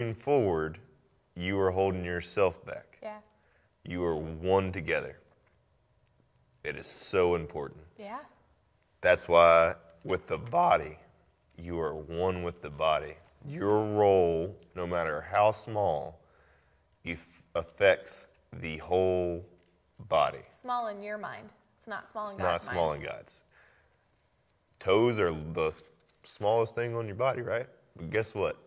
moving forward, you are holding yourself back. Yeah. You are one together. It is so important. Yeah. That's why with the body, you are one with the body. Your role, no matter how small, affects the whole body. Small in your mind. It's not small in It's God's not small mind. in God's. Toes are the smallest thing on your body, right? But guess what?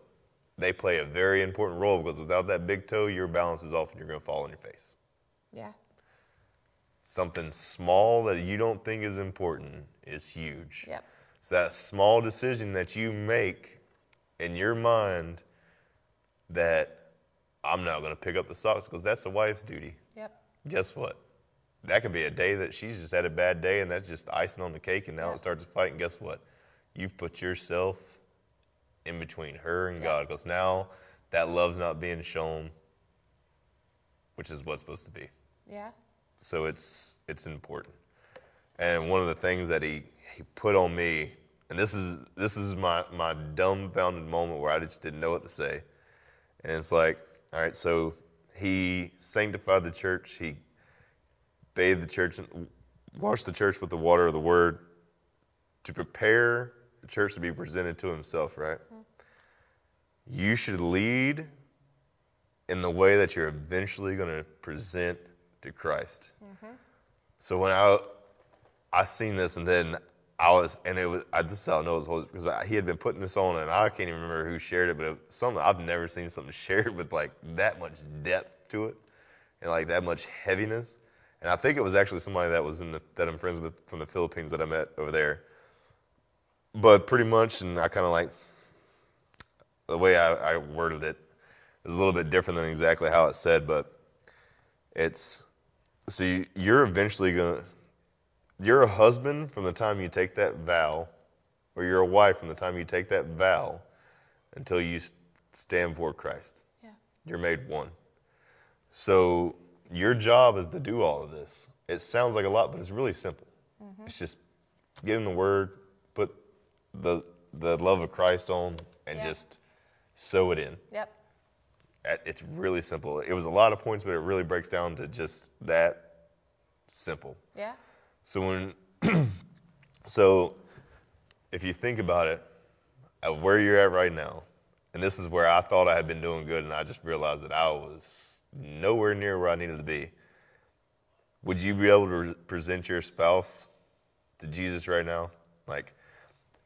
They play a very important role because without that big toe, your balance is off and you're going to fall on your face. Yeah. Something small that you don't think is important is huge. Yep. So that small decision that you make in your mind that I'm not going to pick up the socks because that's a wife's duty. Yep. Guess what? That could be a day that she's just had a bad day and that's just icing on the cake and now Yeah. it starts a fight. And guess what? You've put yourself in between her and Yeah. God because now that love's not being shown, which is what's supposed to be. Yeah. So it's it's important. And one of the things that he, he put on me, and this is this is my, my dumbfounded moment where I just didn't know what to say. And it's like, all right, so he sanctified the church, he bathed the church and washed the church with the water of the word to prepare the church to be presented to himself, right? You should lead in the way that you're eventually going to present to Christ. Mm-hmm. So when I I seen this and then I was and it was I just don't know it was because I, he had been putting this on and I can't even remember who shared it, but it something I've never seen something shared with like that much depth to it and like that much heaviness. And I think it was actually somebody that was in the that I'm friends with from the Philippines that I met over there. But pretty much, and I kind of like the way I, I worded it is a little bit different than exactly how it's said, but it's so you, you're eventually gonna you're a husband from the time you take that vow, or you're a wife from the time you take that vow until you stand for Christ. Yeah. You're made one. So your job is to do all of this. It sounds like a lot, but it's really simple. Mm-hmm. It's just get in the Word, put the the love of Christ on, and Yeah. just sew it in. Yep. It's really simple. It was a lot of points, but it really breaks down to just that simple. Yeah. So when, so if you think about it, at where you're at right now, and this is where I thought I had been doing good, and I just realized that I was nowhere near where I needed to be. Would you be able to re- present your spouse to Jesus right now? Like,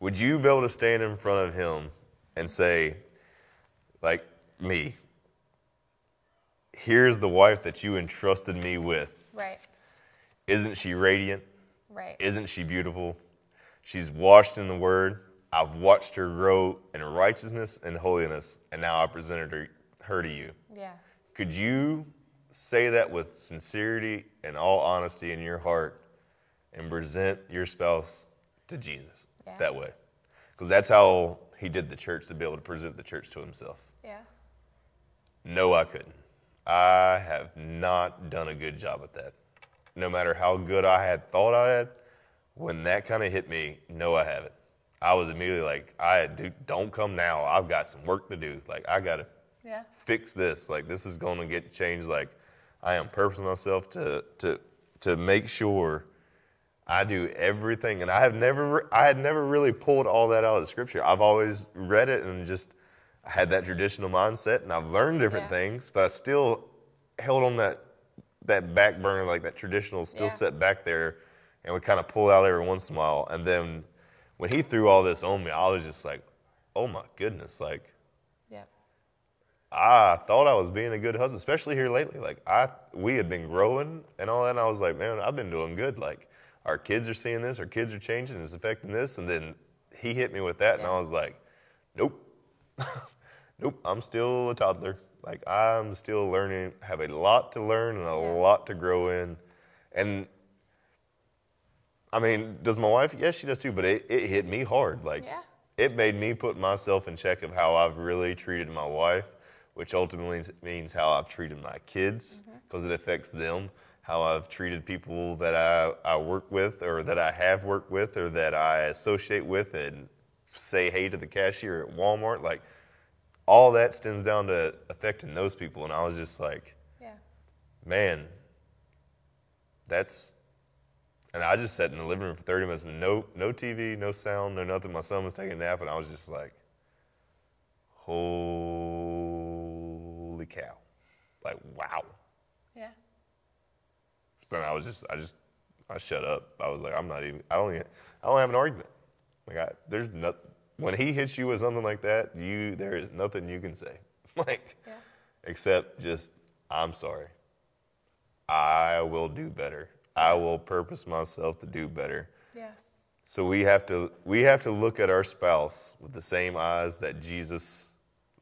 would you be able to stand in front of him and say, like me, here's the wife that you entrusted me with. Right. Isn't she radiant? Right. Isn't she beautiful? She's washed in the word. I've watched her grow in righteousness and holiness, and now I presented her, her to you. yeah. Could you say that with sincerity and all honesty in your heart and present your spouse to Jesus Yeah. that way? Because that's how he did the church to be able to present the church to himself. No, I couldn't. I have not done a good job at that. No matter how good I had thought I had, when that kind of hit me, no, I haven't. I was immediately like, I do, don't come now. I've got some work to do. Like, I got to Yeah. fix this. Like, this is going to get changed. Like, I am purposing myself to to to make sure I do everything. And I have never, I had never really pulled all that out of the scripture. I've always read it and just had that traditional mindset, and I've learned different Yeah. things, but I still held on that that back burner, like that traditional, still Yeah. set back there, and would kind of pull out every once in a while. And then when he threw all this on me, I was just like, oh my goodness, like. Yep. I thought I was being a good husband, especially here lately. Like I, we had been growing and all that, and I was like, man, I've been doing good. Like our kids are seeing this, our kids are changing, it's affecting this, and then he hit me with that, and I was like, nope, nope, I'm still a toddler. Like I'm still learning, have a lot to learn and a Yeah. lot to grow in, and I mean, does my wife? Yes, she does too. But it, it hit me hard. Like Yeah. it made me put myself in check of how I've really treated my wife, which ultimately means how I've treated my kids mm-hmm. because it affects them. How I've treated people that I, I work with or that I have worked with or that I associate with and say hey to the cashier at Walmart. Like all that stems down to affecting those people. And I was just like, Yeah. man, that's. And I just sat in the living room for 30 minutes with no, no TV, no sound, no nothing. My son was taking a nap, and I was just like, holy cow. Like, wow. Yeah. So then I was just, I just, I shut up. I was like, I'm not even, I don't even, I don't have an argument. Like, I, there's not, when he hits you with something like that, you, there is nothing you can say. like, Yeah. except just, I'm sorry. I will do better. I will purpose myself to do better. Yeah. So we have to we have to look at our spouse with the same eyes that Jesus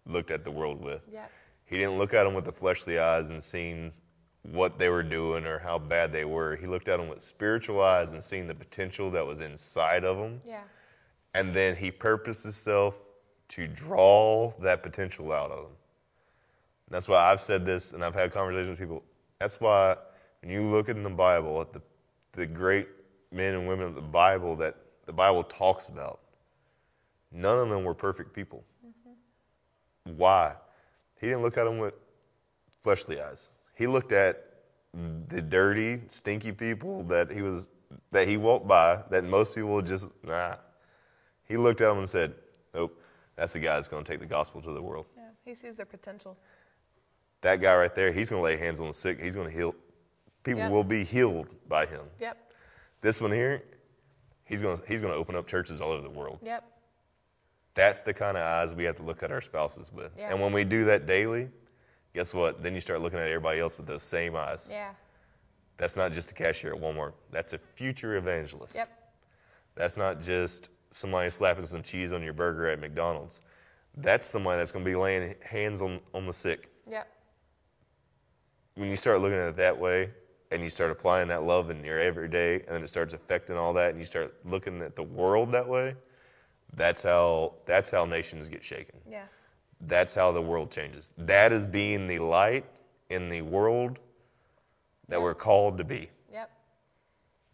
looked at the world with. Yeah. He didn't look at them with the fleshly eyes and seen what they were doing or how bad they were. He looked at them with spiritual eyes and seen the potential that was inside of them. Yeah. And then he purposed himself to draw that potential out of them. That's why I've said this and I've had conversations with people. That's why when you look in the Bible at the, the great men and women of the Bible that the Bible talks about, none of them were perfect people. Mm-hmm. Why? He didn't look at them with fleshly eyes. He looked at the dirty, stinky people that he was that he walked by that most people just nah. He looked at them and said, Nope, that's the guy that's going to take the gospel to the world. Yeah. He sees their potential. That guy right there, he's going to lay hands on the sick. He's going to heal. People Yep. will be healed by him. Yep. This one here, he's going to, he's going to open up churches all over the world. Yep. That's the kind of eyes we have to look at our spouses with. Yeah. And when we do that daily, guess what? Then you start looking at everybody else with those same eyes. Yeah. That's not just a cashier at Walmart. That's a future evangelist. Yep. That's not just somebody slapping some cheese on your burger at McDonald's. That's somebody that's going to be laying hands on, on the sick. Yep. When you start looking at it that way and you start applying that love in your everyday and then it starts affecting all that and you start looking at the world that way, that's how that's how nations get shaken. Yeah. That's how the world changes. That is being the light in the world that Yeah. we're called to be.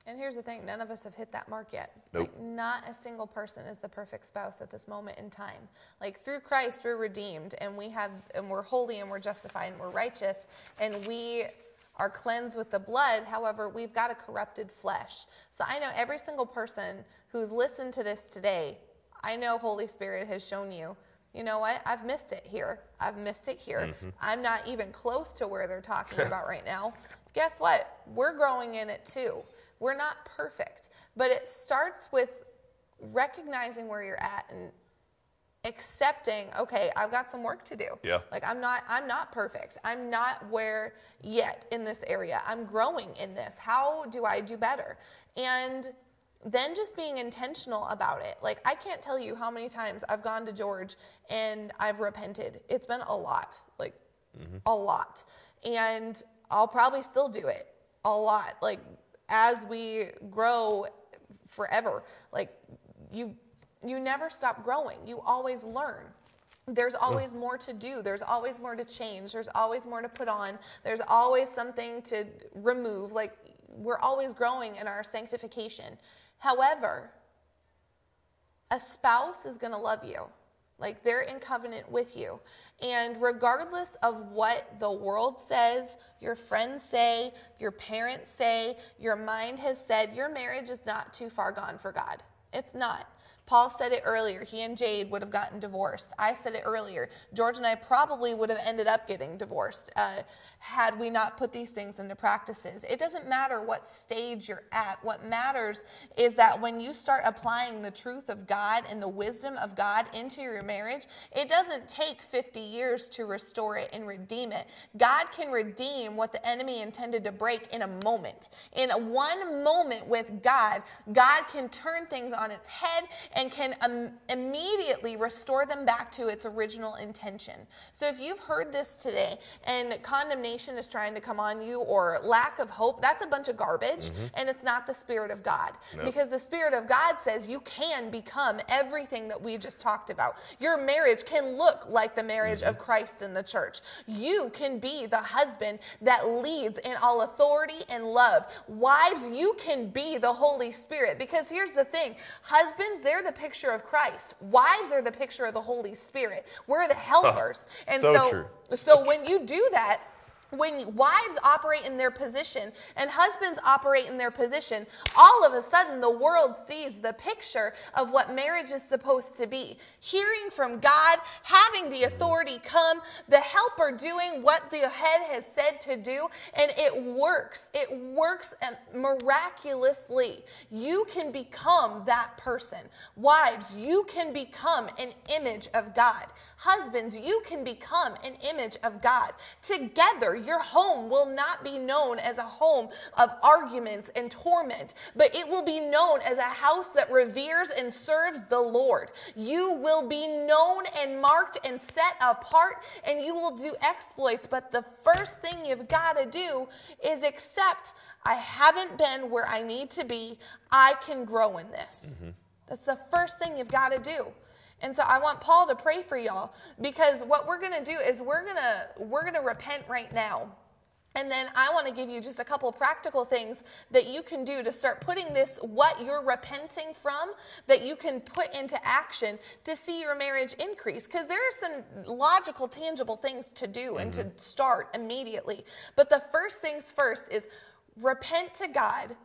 And here's the thing none of us have hit that mark yet. Nope. Like, not a single person is the perfect spouse at this moment in time. Like, through Christ, we're redeemed and we have, and we're holy and we're justified and we're righteous and we are cleansed with the blood. However, we've got a corrupted flesh. So I know every single person who's listened to this today, I know Holy Spirit has shown you. You know what? I've missed it here. I've missed it here. Mm-hmm. I'm not even close to where they're talking about right now. Guess what? We're growing in it too. We're not perfect, but it starts with recognizing where you're at and accepting okay i've got some work to do. Yeah. like i'm not i'm not perfect. I'm not where yet in this area. I'm growing in this. How do i do better? And then just being intentional about it. Like i can't tell you how many times i've gone to george and i've repented. It's been a lot. Like mm-hmm. a lot. And i'll probably still do it a lot. Like as we grow forever. Like you you never stop growing. You always learn. There's always more to do. There's always more to change. There's always more to put on. There's always something to remove. Like we're always growing in our sanctification. However a spouse is going to love you like they're in covenant with you. And regardless of what the world says your friends say your parents say your mind has said your marriage is not too far gone for god. It's not Paul said it earlier. He and Jade would have gotten divorced. I said it earlier. George and I probably would have ended up getting divorced uh, had we not put these things into practices. It doesn't matter what stage you're at. What matters is that when you start applying the truth of God and the wisdom of God into your marriage, it doesn't take 50 years to restore it and redeem it. God can redeem what the enemy intended to break in a moment. In one moment with God, God can turn things on its head and can um, immediately restore them back to its original intention. So if you've heard this today and condemnation is trying to come on you or lack of hope, that's a bunch of garbage and it's not the Spirit of God. No. Because the Spirit of God says you can become everything that we just talked about. Your marriage can look like the marriage of Christ in the church. You can be the husband that leads in all authority and love. Wives, you can be the Holy Spirit. Because here's the thing husbands, there they're the picture of Christ. Wives are the picture of the Holy Spirit. We're the helpers. and so so, true. so when you do that, when wives operate in their position and husbands operate in their position, all of a sudden the world sees the picture of what marriage is supposed to be. Hearing from God, having the authority come, the helper doing what the head has said to do, and it works. It works miraculously. You can become that person. Wives, you can become an image of God. Husbands, you can become an image of God. Together, your home will not be known as a home of arguments and torment, but it will be known as a house that reveres and serves the Lord. You will be known and marked and set apart, and you will do exploits. But the first thing you've got to do is accept I haven't been where I need to be. I can grow in this. Mm-hmm. That's the first thing you've got to do. And so I want Paul to pray for y'all because what we're going to do is we're going to we're going to repent right now. And then I want to give you just a couple practical things that you can do to start putting this, what you're repenting from, that you can put into action to see your marriage increase. Because there are some logical, tangible things to do and mm-hmm. to start immediately. But the first things first is repent to God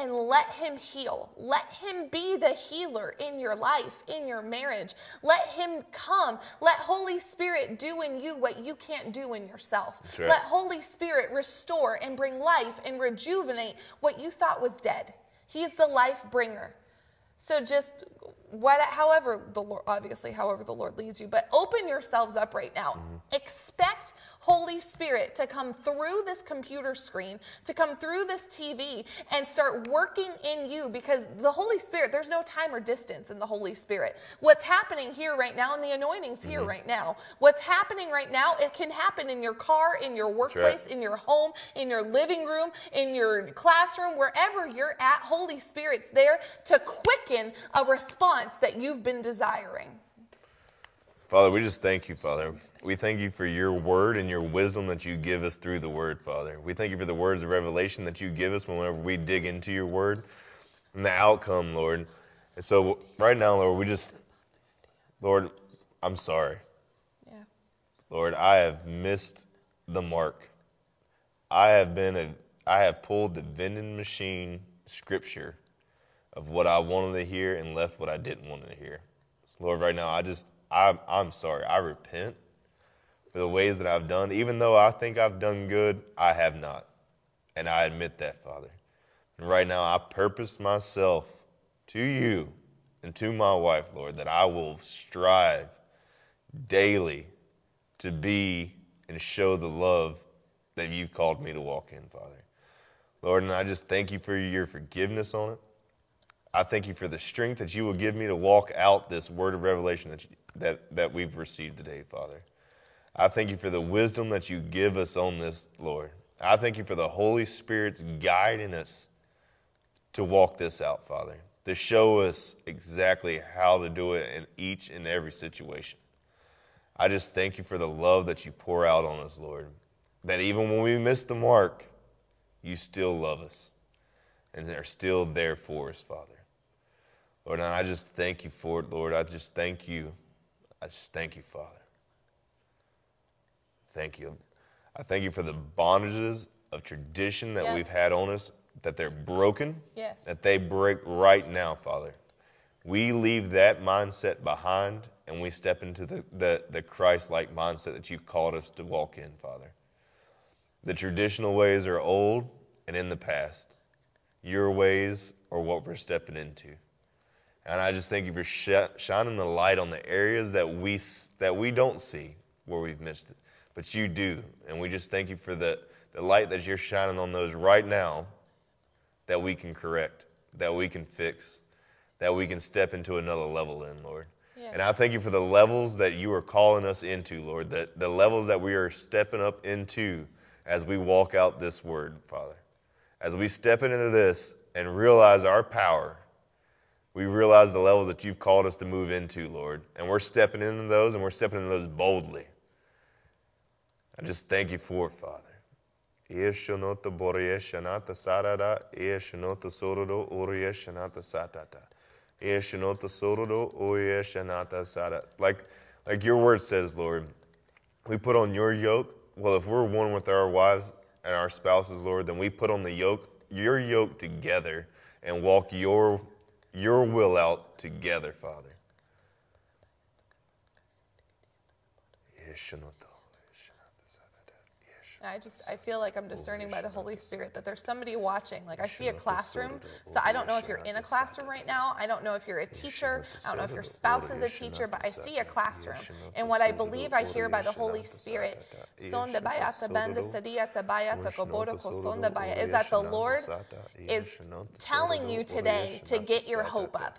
and let him heal. Let him be the healer in your life, in your marriage. Let him come. Let Holy Spirit do in you what you can't do in yourself. Right. Let Holy Spirit restore and bring life and rejuvenate what you thought was dead. He's the life bringer. So just what however the Lord obviously however the Lord leads you, but open yourselves up right now. Mm-hmm. Expect Holy Spirit to come through this computer screen, to come through this TV and start working in you because the Holy Spirit, there's no time or distance in the Holy Spirit. What's happening here right now and the anointing's here mm-hmm. right now. What's happening right now, it can happen in your car, in your workplace, right. in your home, in your living room, in your classroom, wherever you're at, Holy Spirit's there to quicken a response response that you've been desiring. Father, we just thank you, Father. We thank you for your word and your wisdom that you give us through the word, Father. We thank you for the words of revelation that you give us whenever we dig into your word and the outcome, Lord. And so, right now, Lord, we just, Lord, I'm sorry. Yeah. Lord, I have missed the mark. I have been a, I have pulled the vending machine scripture of what I wanted to hear and left what I didn't want to hear. So Lord, right now, I just, I'm, I'm sorry. I repent the ways that I've done. Even though I think I've done good, I have not. And I admit that, Father. And right now, I purpose myself to you and to my wife, Lord, that I will strive daily to be and show the love that you've called me to walk in, Father. Lord, and I just thank you for your forgiveness on it. I thank you for the strength that you will give me to walk out this word of revelation that, you, that, that we've received today, Father. I thank you for the wisdom that you give us on this, Lord. I thank you for the Holy Spirit's guiding us to walk this out, Father, to show us exactly how to do it in each and every situation. I just thank you for the love that you pour out on us, Lord. That even when we miss the mark, you still love us and are still there for us, Father. Lord, and I just thank you for it, Lord. I just thank you. I just thank you, Father. Thank you. I thank you for the bondages of tradition that we've had on us, that they're broken, yes. that they break right now, Father. We leave that mindset behind and we step into the, the, the Christ like mindset that you've called us to walk in, Father. The traditional ways are old and in the past. Your ways are what we're stepping into. And I just thank you for sh- shining the light on the areas that we, that we don't see where we've missed it. But you do. And we just thank you for the, the light that you're shining on those right now that we can correct, that we can fix, that we can step into another level in, Lord. Yes. And I thank you for the levels that you are calling us into, Lord, that the levels that we are stepping up into as we walk out this word, Father. As we step into this and realize our power we realize the levels that you've called us to move into, Lord. And we're stepping into those and we're stepping into those boldly. I just thank you for it, Father. Yeshanota sorodo oyeshanata sada. Like, like your word says, Lord, we put on your yoke. Well, if we're one with our wives and our spouses, Lord, then we put on the yoke, your yoke together and walk your, your will out together, Father. Yeshanota. I just I feel like I'm discerning by the Holy Spirit that there's somebody watching. Like I see a classroom. So I don't know if you're in a classroom right now. I don't know if you're a teacher. I don't know if your spouse is a teacher, but I see a classroom. And what I believe I hear by the Holy Spirit is that the Lord is telling you today to get your hope up.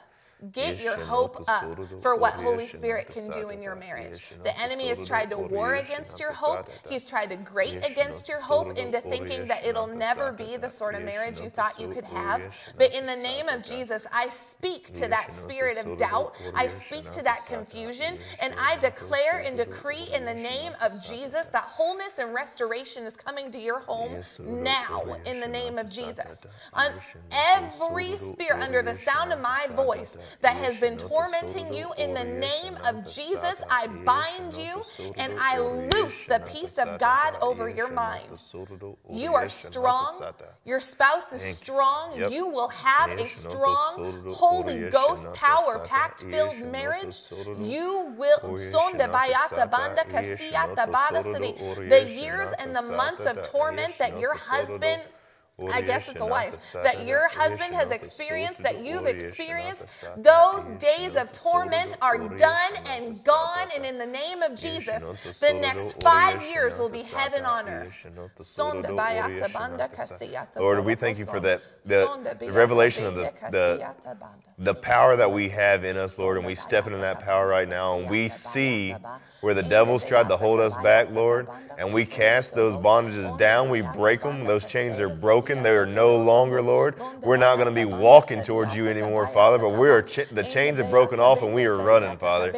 Get your hope up for what Holy Spirit can do in your marriage. The enemy has tried to war against your hope. He's tried to grate against your hope into thinking that it'll never be the sort of marriage you thought you could have. But in the name of Jesus, I speak to that spirit of doubt. I speak to that confusion. And I declare and decree in the name of Jesus that wholeness and restoration is coming to your home now in the name of Jesus. On every spirit under the sound of my voice, that has been tormenting you. In the name of Jesus, I bind you and I loose the peace of God over your mind. You are strong. Your spouse is strong. You will have a strong Holy Ghost power packed filled marriage. You will. The years and the months of torment that your husband I guess it's a wife, that your husband has experienced, that you've experienced, those days of torment are done and gone. And in the name of Jesus, the next five years will be heaven on earth. Lord, we thank you for that, the, the revelation of the, the, the power that we have in us, Lord, and we step into that power right now, and we see where the devils tried to hold us back, Lord, and we cast those bondages down, we break them, those chains are broken, they are no longer, Lord. We're not going to be walking towards you anymore, Father, but we are ch- the chains have broken off and we are running, Father.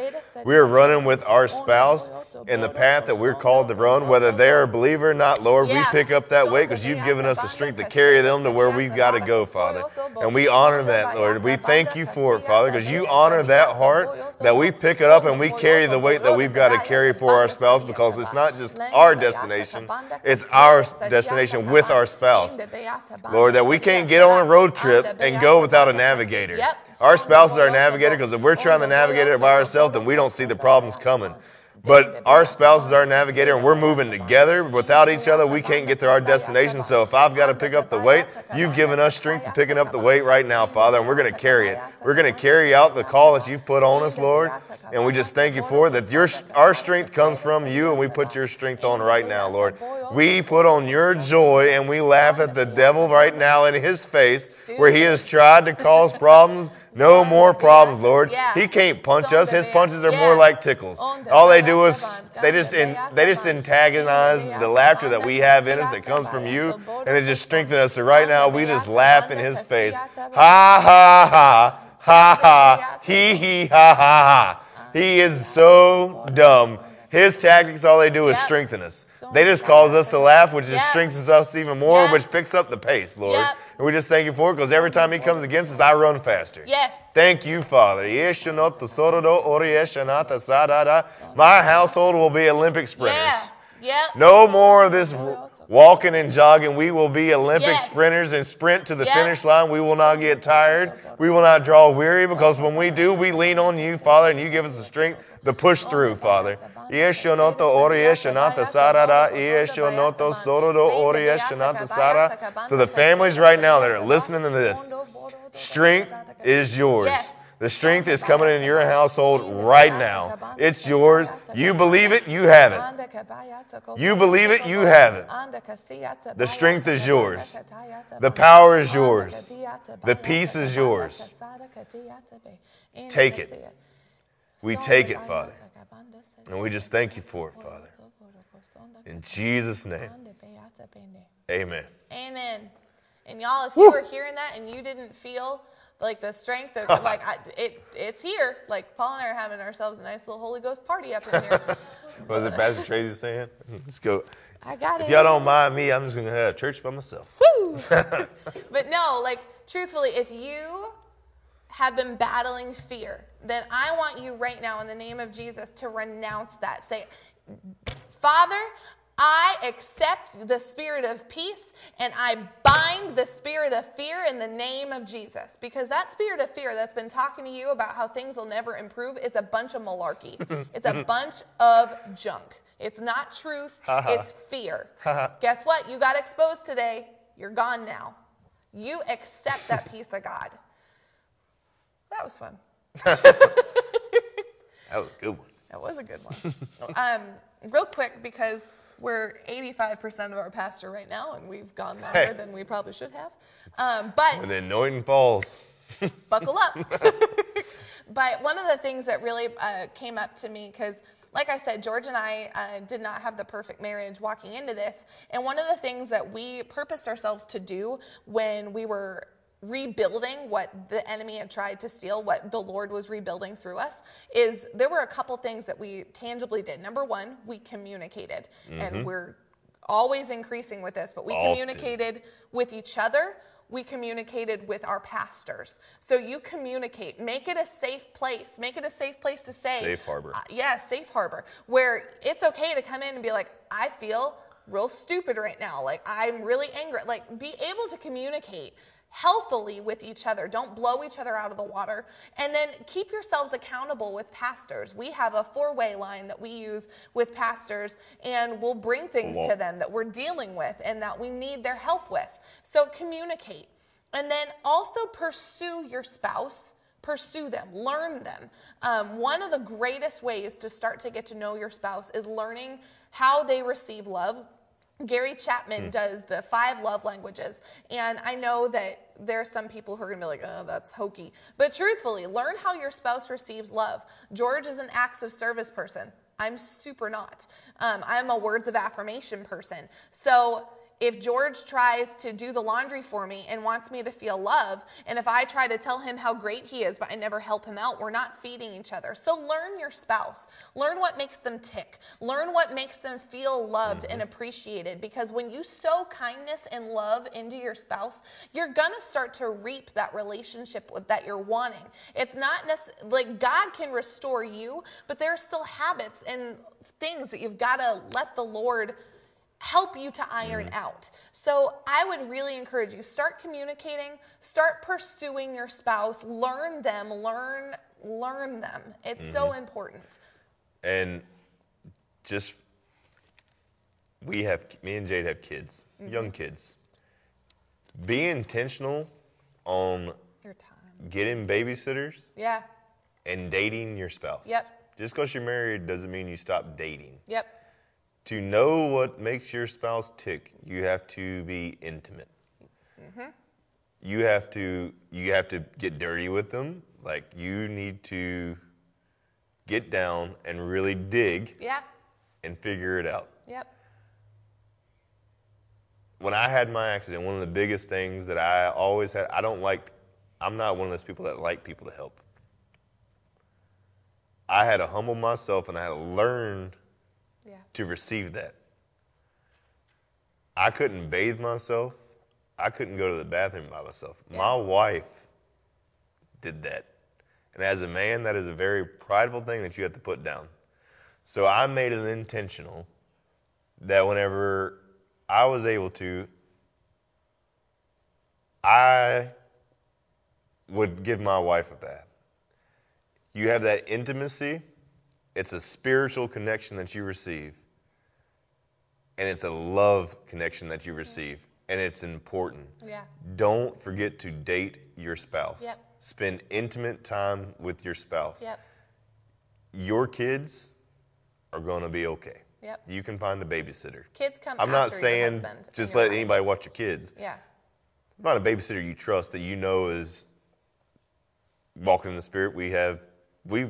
We are running with our spouse in the path that we're called to run, whether they're a believer or not, Lord. We pick up that weight because you've given us the strength to carry them to where we've got to go, Father. And we honor that, Lord. We thank you for it, Father, because you honor that heart that we pick it up and we carry the weight that we've got to carry for our spouse because it's not just our destination, it's our destination with our spouse. Lord, that we can't get on a road trip and go without a navigator. Our spouse is our navigator because if we're trying to navigate it by ourselves, then we don't see the problems coming. But our spouse is our navigator and we're moving together. Without each other, we can't get to our destination. So if I've got to pick up the weight, you've given us strength to picking up the weight right now, Father, and we're going to carry it. We're going to carry out the call that you've put on us, Lord. And we just thank you for it, that your, our strength comes from you and we put your strength on right now, Lord. We put on your joy and we laugh at the devil right now in his face where he has tried to cause problems no more problems, Lord. He can't punch us. His punches are more like tickles. All they do is they just in, they just antagonize the laughter that we have in us that comes from you, and it just strengthens us. So right now we just laugh in His face. Ha ha ha ha ha he he ha ha ha. He is so dumb. His tactics, all they do is strengthen us. They just cause us to laugh, which just strengthens us even more, which picks up the pace, Lord. And we just thank you for it because every time He comes against us, I run faster. Yes. Thank you, Father. Yes, Chanote Sordo Oriyeshanata Sa Da Da. My household will be Olympic sprinters. Yeah. Yep. No more of this walking and jogging. We will be Olympic Yes. sprinters and sprint to the Yep. finish line. We will not get tired. We will not draw weary because when we do, we lean on you, Father, and you give us the strength to push through, Father. Ieshonoto orieshanata sarara, ieshonoto sorodo orieshanata sara. So the families right now that are listening to this, strength is yours. The strength is coming in your household right now. It's yours. You believe it, you have it. You believe it, you have it. The strength is yours. The power is yours. The peace is yours. Take it. We take it, Father. And we just thank you for it, Father. In Jesus' name, amen. Amen. And y'all, if you were hearing that and you didn't feel like the strength of like I, it, it's here. Like Paul and I are having ourselves a nice little Holy Ghost party up in here. Was it Pastor Tracy saying? Let's go. I got it. If y'all don't mind me, I'm just going to have church by myself. Woo! but no, like truthfully, if you have been battling fear, then I want you right now, in the name of Jesus, to renounce that. Say, Father, I accept the spirit of peace and I bind the spirit of fear in the name of Jesus. Because that spirit of fear that's been talking to you about how things will never improve, it's a bunch of malarkey. it's a bunch of junk. It's not truth, uh-huh. it's fear. Uh-huh. Guess what? You got exposed today. You're gone now. You accept that peace of God. That was fun. That was a good one. That was a good one. um, real quick, because we're 85% of our pastor right now, and we've gone longer Hey. than we probably should have. Um, but When the anointing falls, buckle up. but one of the things that really uh, came up to me, because like I said, George and I uh, did not have the perfect marriage walking into this. And one of the things that we purposed ourselves to do when we were rebuilding what the enemy had tried to steal, what the Lord was rebuilding through us, is there were a couple things that we tangibly did. Number one, we communicated. And we're always increasing with this, but we Often. communicated with each other we communicated with our pastors. So you communicate, make it a safe place, make it a safe place to say. Safe harbor. Uh, yeah, safe harbor, where it's okay to come in and be like, I feel real stupid right now. Like, I'm really angry. Like, be able to communicate healthily with each other. Don't blow each other out of the water. And then keep yourselves accountable with pastors. We have a four way line that we use with pastors, and we'll bring things to them that we're dealing with and that we need their help with. So communicate. And then also pursue your spouse. Pursue them, learn them. Um, one of the greatest ways to start to get to know your spouse is learning how they receive love. Gary Chapman does the five love languages. And I know that there are some people who are going to be like, oh, that's hokey. But truthfully, learn how your spouse receives love. George is an acts of service person. I'm super not. Um, I'm a words of affirmation person. So if George tries to do the laundry for me and wants me to feel love, and if I try to tell him how great he is, but I never help him out, we're not feeding each other. So learn your spouse. Learn what makes them tick. Learn what makes them feel loved and mm-hmm. appreciated. Because when you sow kindness and love into your spouse, you're gonna start to reap that relationship with, that you're wanting. It's not necessarily like God can restore you, but there are still habits and things that you've got to let the Lord help you to iron mm. out. So I would really encourage you start communicating, start pursuing your spouse, learn them, learn learn them. It's so mm-hmm. important. and just we have me and Jade have kids, mm-hmm. young kids. Be intentional on Your time. getting babysitters Yeah. and dating your spouse. Yep. Just because you're married doesn't mean you stop dating. Yep. To know what makes your spouse tick, you have to be intimate. Mm-hmm. You have to you have to get dirty with them. Like you need to get down and really dig Yeah. and figure it out. Yep. When I had my accident, one of the biggest things that I always had, I don't like, I'm not one of those people that like people to help. I had to humble myself and I had to learn Yeah. to receive that. I couldn't bathe myself. I couldn't go to the bathroom by myself. My wife did that. And as a man, that is a very prideful thing that you have to put down. So I made it intentional that whenever I was able to, I would give my wife a bath. You have that intimacy, it's a spiritual connection that you receive, and it's a love connection that you receive, and it's important. Yeah. Don't forget to date your spouse. Yep. Spend intimate time with your spouse. Yep. Your kids are going to be okay. Yep. You can find a babysitter. Kids come I'm not saying just let life. anybody watch your kids. Yeah. Not a babysitter you trust that you know is walking in the spirit. We have we a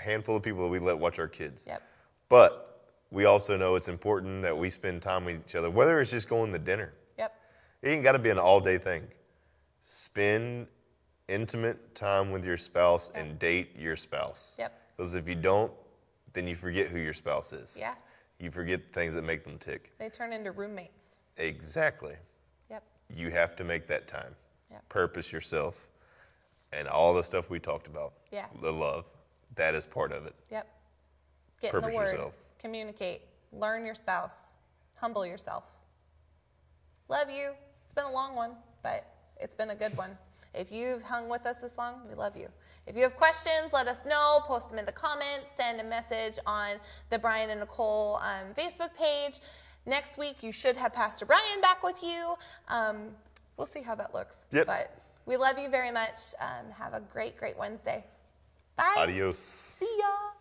handful of people that we let watch our kids. Yep. But we also know it's important that we spend time with each other, whether it's just going to dinner. Yep. It ain't got to be an all day thing. Spend intimate time with your spouse and date your spouse. Yep. Because if you don't, then you forget who your spouse is. Yeah. You forget things that make them tick. They turn into roommates. Exactly. Yep. You have to make that time. Yep. Purpose yourself. and all the stuff we talked about. Yeah. The love, that is part of it. Yep. Get in Purpose the word. yourself. Communicate. Learn your spouse. Humble yourself. Love you. It's been a long one, but it's been a good one. If you've hung with us this long, we love you. If you have questions, let us know. Post them in the comments. Send a message on the Brian and Nicole um, Facebook page. Next week, you should have Pastor Brian back with you. Um, we'll see how that looks. Yep. But we love you very much. Um, have a great, great Wednesday. Bye. Adios. See ya.